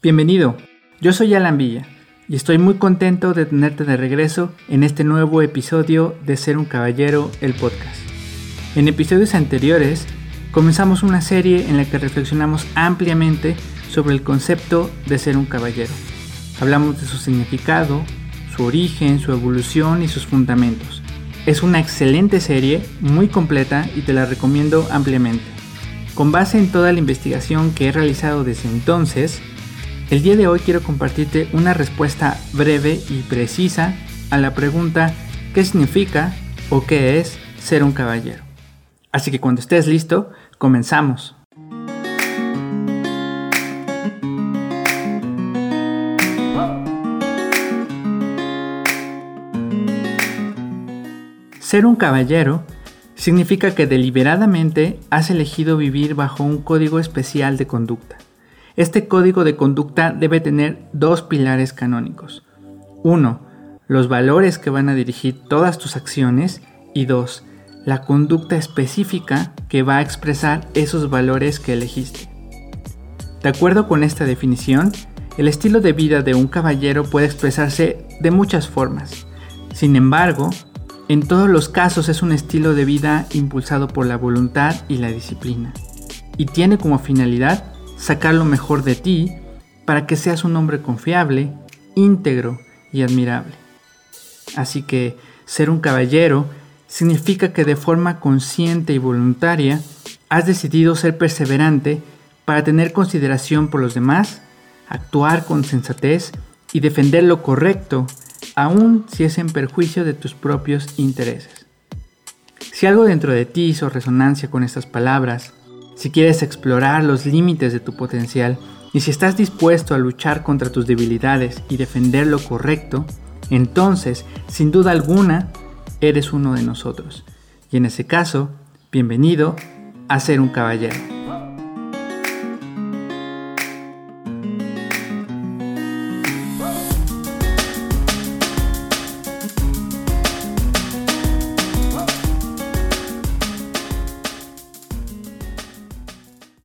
Bienvenido, yo soy Alan Villa y estoy muy contento de tenerte de regreso en este nuevo episodio de Ser un Caballero, el podcast. En episodios anteriores comenzamos una serie en la que reflexionamos ampliamente sobre el concepto de ser un caballero. Hablamos de su significado, su origen, su evolución y sus fundamentos. Es una excelente serie, muy completa y te la recomiendo ampliamente. Con base en toda la investigación que he realizado desde entonces, el día de hoy quiero compartirte una respuesta breve y precisa a la pregunta ¿qué significa o qué es ser un caballero? Así que cuando estés listo, comenzamos. Ser un caballero significa que deliberadamente has elegido vivir bajo un código especial de conducta este código de conducta debe tener dos pilares canónicos. Uno, los valores que van a dirigir todas tus acciones y dos, la conducta específica que va a expresar esos valores que elegiste. De acuerdo con esta definición, el estilo de vida de un caballero puede expresarse de muchas formas. Sin embargo, en todos los casos es un estilo de vida impulsado por la voluntad y la disciplina, y tiene como finalidad sacar lo mejor de ti para que seas un hombre confiable, íntegro y admirable. Así que ser un caballero significa que de forma consciente y voluntaria has decidido ser perseverante para tener consideración por los demás, actuar con sensatez y defender lo correcto, aun si es en perjuicio de tus propios intereses. Si algo dentro de ti hizo resonancia con estas palabras, si quieres explorar los límites de tu potencial y si estás dispuesto a luchar contra tus debilidades y defender lo correcto, entonces, sin duda alguna, eres uno de nosotros. Y en ese caso, bienvenido a ser un caballero.